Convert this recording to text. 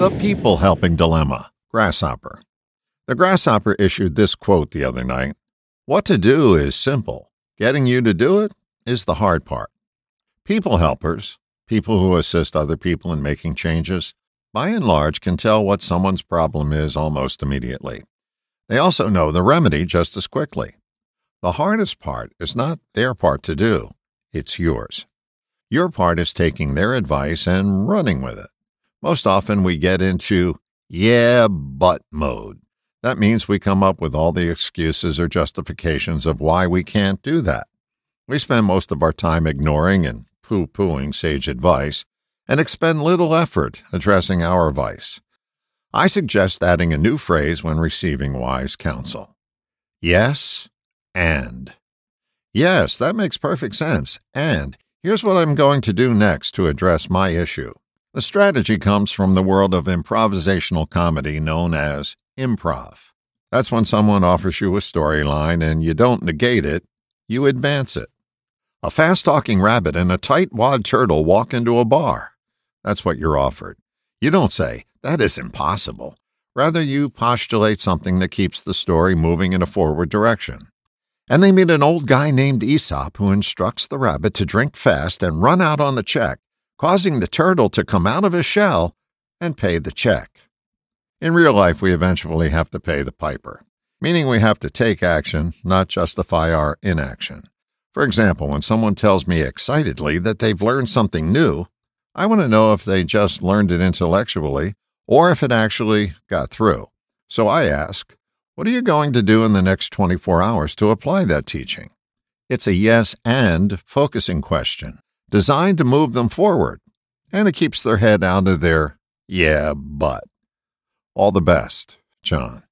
The People Helping Dilemma Grasshopper. The grasshopper issued this quote the other night What to do is simple, getting you to do it is the hard part. People helpers, people who assist other people in making changes, by and large can tell what someone's problem is almost immediately. They also know the remedy just as quickly. The hardest part is not their part to do, it's yours. Your part is taking their advice and running with it. Most often we get into yeah, but mode. That means we come up with all the excuses or justifications of why we can't do that. We spend most of our time ignoring and poo pooing sage advice and expend little effort addressing our vice. I suggest adding a new phrase when receiving wise counsel. Yes, and. Yes, that makes perfect sense. And here's what I'm going to do next to address my issue. The strategy comes from the world of improvisational comedy known as improv. That's when someone offers you a storyline and you don't negate it, you advance it. A fast talking rabbit and a tight wad turtle walk into a bar. That's what you're offered. You don't say, that is impossible. Rather, you postulate something that keeps the story moving in a forward direction. And they meet an old guy named Aesop who instructs the rabbit to drink fast and run out on the check, causing the turtle to come out of his shell and pay the check. In real life, we eventually have to pay the piper, meaning we have to take action, not justify our inaction. For example, when someone tells me excitedly that they've learned something new, I want to know if they just learned it intellectually or if it actually got through. So I ask, what are you going to do in the next 24 hours to apply that teaching? It's a yes and focusing question designed to move them forward, and it keeps their head out of their yeah, but. All the best, John.